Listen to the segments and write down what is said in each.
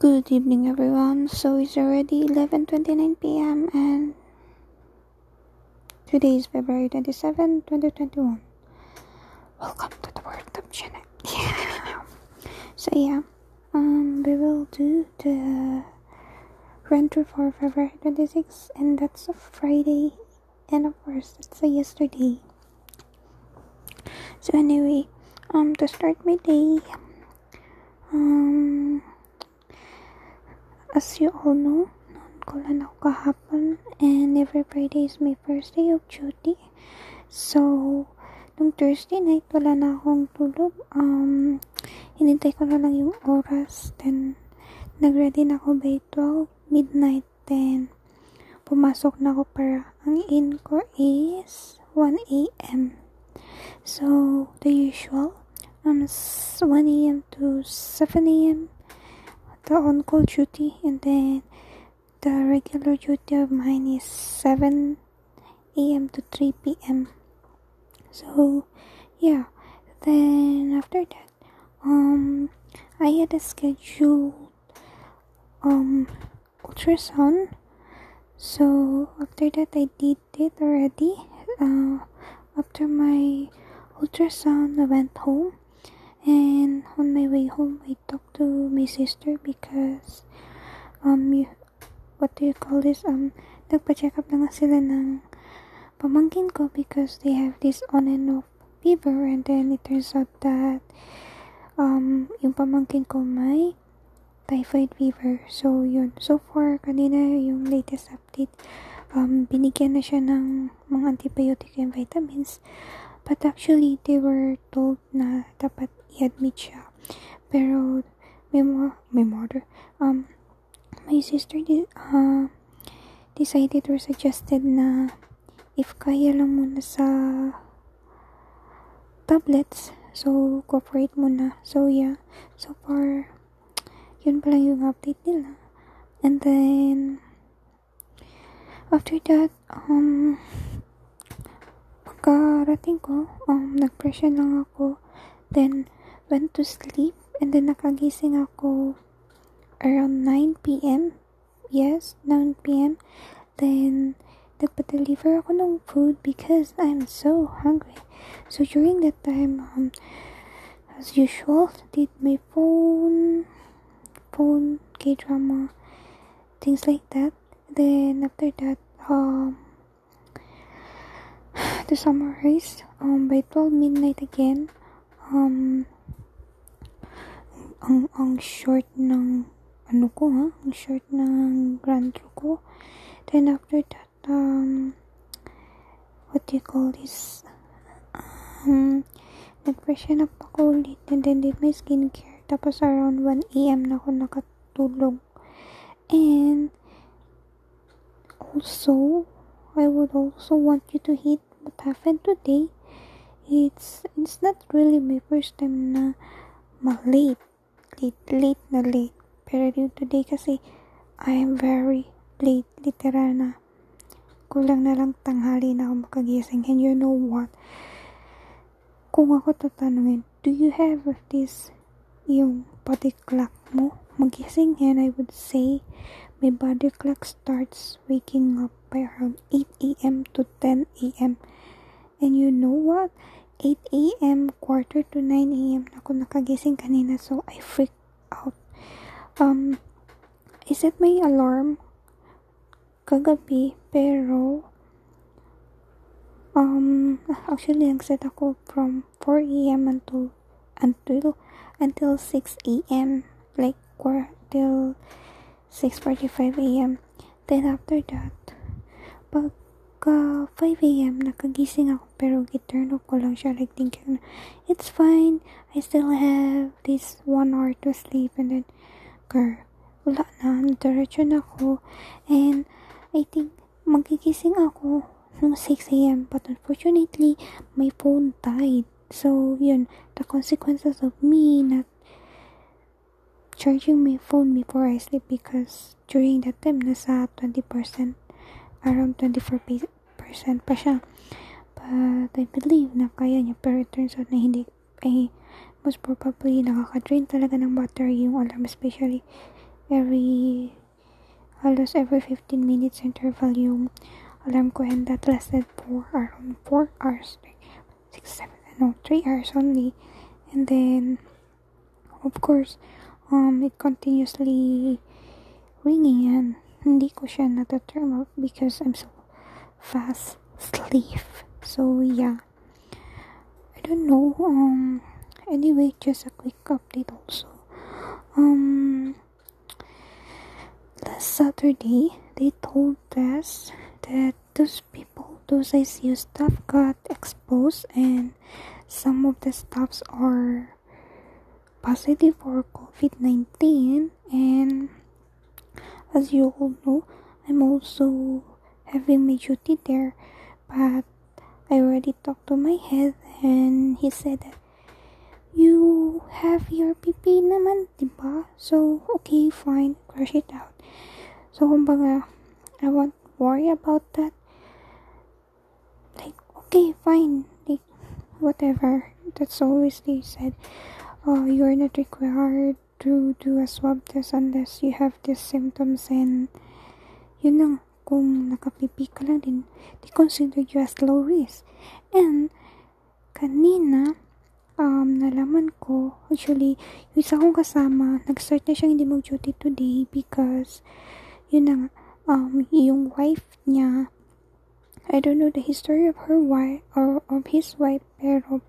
Good evening, everyone. So it's already 11:29 p.m. and today is February 27, 2021. Welcome to the World Up Channel. so yeah, um, we will do the through for February 26, and that's a Friday, and of course it's a yesterday. So anyway, um, to start my day, um as you all know, noon ko lang ako kahapon and every Friday is my first day of duty. So, nung Thursday night, wala na akong tulog. Um, hinintay ko na lang yung oras. Then, nagready na ako by 12 midnight. Then, pumasok na ako para ang in ko is 1 a.m. So, the usual. Um, 1 a.m. to 7 a.m the on-call duty and then the regular duty of mine is 7 a.m. to 3 p.m. So yeah, then after that, um, I had a scheduled um ultrasound. So after that, I did it already. Uh, after my ultrasound, I went home way home, I talked to my sister because, um, you, what do you call this? Um, nagpa-check up na nga sila ng pamangkin ko because they have this on and off fever and then it turns out that um, yung pamangkin ko may typhoid fever. So, yun. So far, kanina yung latest update, um, binigyan na siya ng mga antibiotic and vitamins. But actually, they were told na dapat i-admit siya. Pero, may, mo, may mother, um, my sister did, uh, decided or suggested na if kaya lang muna sa tablets, so cooperate muna. So, yeah. So far, yun pa lang yung update nila. And then, after that, um, pagkarating ko, um, nag-pressure lang ako. Then, went to sleep and then nakagising ako around 9 p.m. Yes, 9 p.m. Then, nagpa-deliver ako ng food because I'm so hungry. So, during that time, um, as usual, did my phone, phone, K-drama, things like that. Then, after that, um, to summarize, um, by 12 midnight again, um, ang ang short ng ano ko ha? Ang short ng grand tour ko. Then after that um what do you call this? Um nag-freshen up ako ulit and then did my skincare. Tapos around 1 a.m. na ako nakatulog. And also I would also want you to hit what happened today it's it's not really my first time na ma-late late, late na late. Pero due today kasi, I am very late, literal na. Kulang na lang tanghali na ako makagising. And you know what? Kung ako tatanungin, do you have this, yung body clock mo? Magising and I would say, my body clock starts waking up by around 8 a.m. to 10 a.m. And you know what? 8 a.m., quarter to 9 a.m. na ako nakagising kanina. So, I freaked out. Um, I set my alarm kagabi, pero, um, actually, nag-set ako from 4 a.m. until, until, until 6 a.m. Like, till 6.45 a.m. Then, after that, pag pagka 5 a.m. nakagising ako pero giturn ko lang siya like thinking it's fine I still have this one hour to sleep and then girl wala na diretso na ako and I think magigising ako ng 6 a.m. but unfortunately my phone died so yun the consequences of me not charging my phone before I sleep because during that time nasa 20% around 24% pa siya. But I believe na kaya niya. Pero it turns out na hindi ay most probably nakaka-drain talaga ng battery yung alarm especially every halos every 15 minutes interval yung alarm ko. And that lasted for around 4 hours like 6 7 no 3 hours only. And then of course um it continuously ringing and hindi ko siya nataturn off because I'm so fast sleep so yeah. I don't know um anyway just a quick update also. Um last Saturday they told us that those people those ICU staff got exposed and some of the staffs are positive for COVID-19 and as you all know I'm also having my duty there but I already talked to my head and he said that you have your PP naman, diba? So, okay, fine, crush it out. So, kumbaga, I won't worry about that. Like, okay, fine, like, whatever. That's always they said. Oh, you're not required to do a swab test unless you have these symptoms and yun lang, kung nakapipi ka lang din, they consider you as low risk. And, kanina, um, nalaman ko, actually, yung isa kong kasama, nag-start na siyang hindi mag-duty today because, yun na um, yung wife niya, I don't know the history of her wife, or of his wife, pero,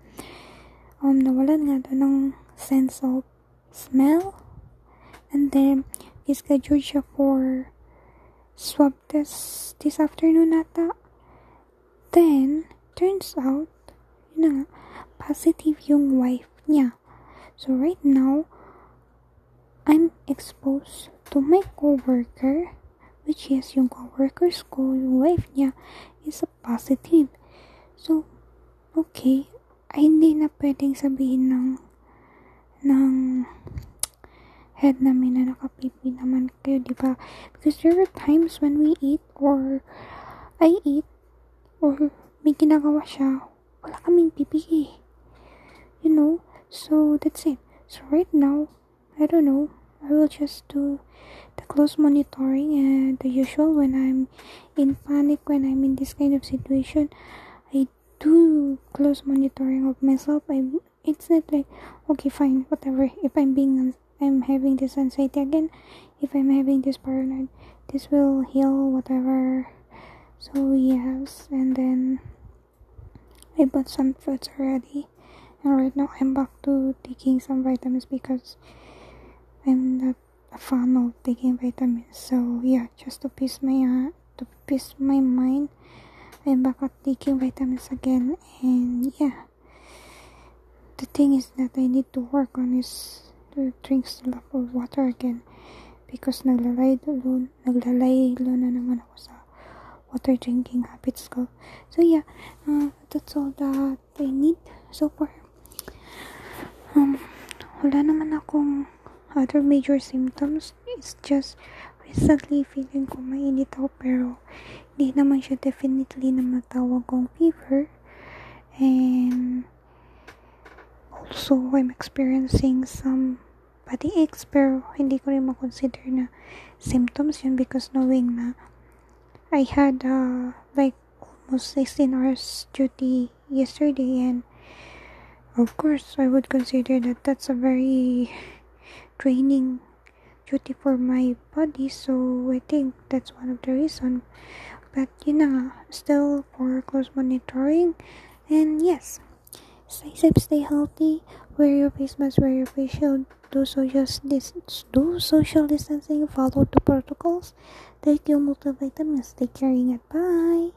um, nawalan nga daw ng sense of smell, and then, he scheduled siya for swab test this afternoon nata. Then, turns out, yun na positive yung wife niya. So right now, I'm exposed to my coworker, which is yung coworkers ko, yung wife niya, is a positive. So, okay, ay hindi na pwedeng sabihin ng ng head namin na nakapipi naman kayo, di ba? Because there are times when we eat or I eat or may ginagawa siya, wala kaming pipi. Eh you know? So that's it. So right now i don't know. I will just do the close monitoring and the usual when i'm in panic when i'm in this kind of situation. I do close monitoring of myself. I it's not like okay fine whatever if i'm being i'm having this anxiety again if i'm having this paranoid this will heal whatever so yes and then i bought some fruits already and right now I'm back to taking some vitamins because I'm not a fan of taking vitamins. So yeah, just to peace my uh, to peace my mind, I'm back at taking vitamins again. And yeah, the thing is that I need to work on is to drink a lot of water again because naglalay lo, naglalay lo na naman ako sa water drinking habits ko. So yeah, uh, that's all that I need so far. Um, wala naman akong other major symptoms. It's just recently feeling ko mainit ako pero hindi naman siya definitely na matawag kong fever. And also, I'm experiencing some body aches pero hindi ko rin makonsider na symptoms yun because knowing na I had uh, like almost 16 hours duty yesterday and of course, I would consider that that's a very draining duty for my body. So I think that's one of the reason. But you know, still for close monitoring. And yes, stay safe, stay healthy. Wear your face mask, wear your face shield. Do social dis- do social distancing. Follow the protocols. Take your multivitamins. Stay care. Ingat. Bye.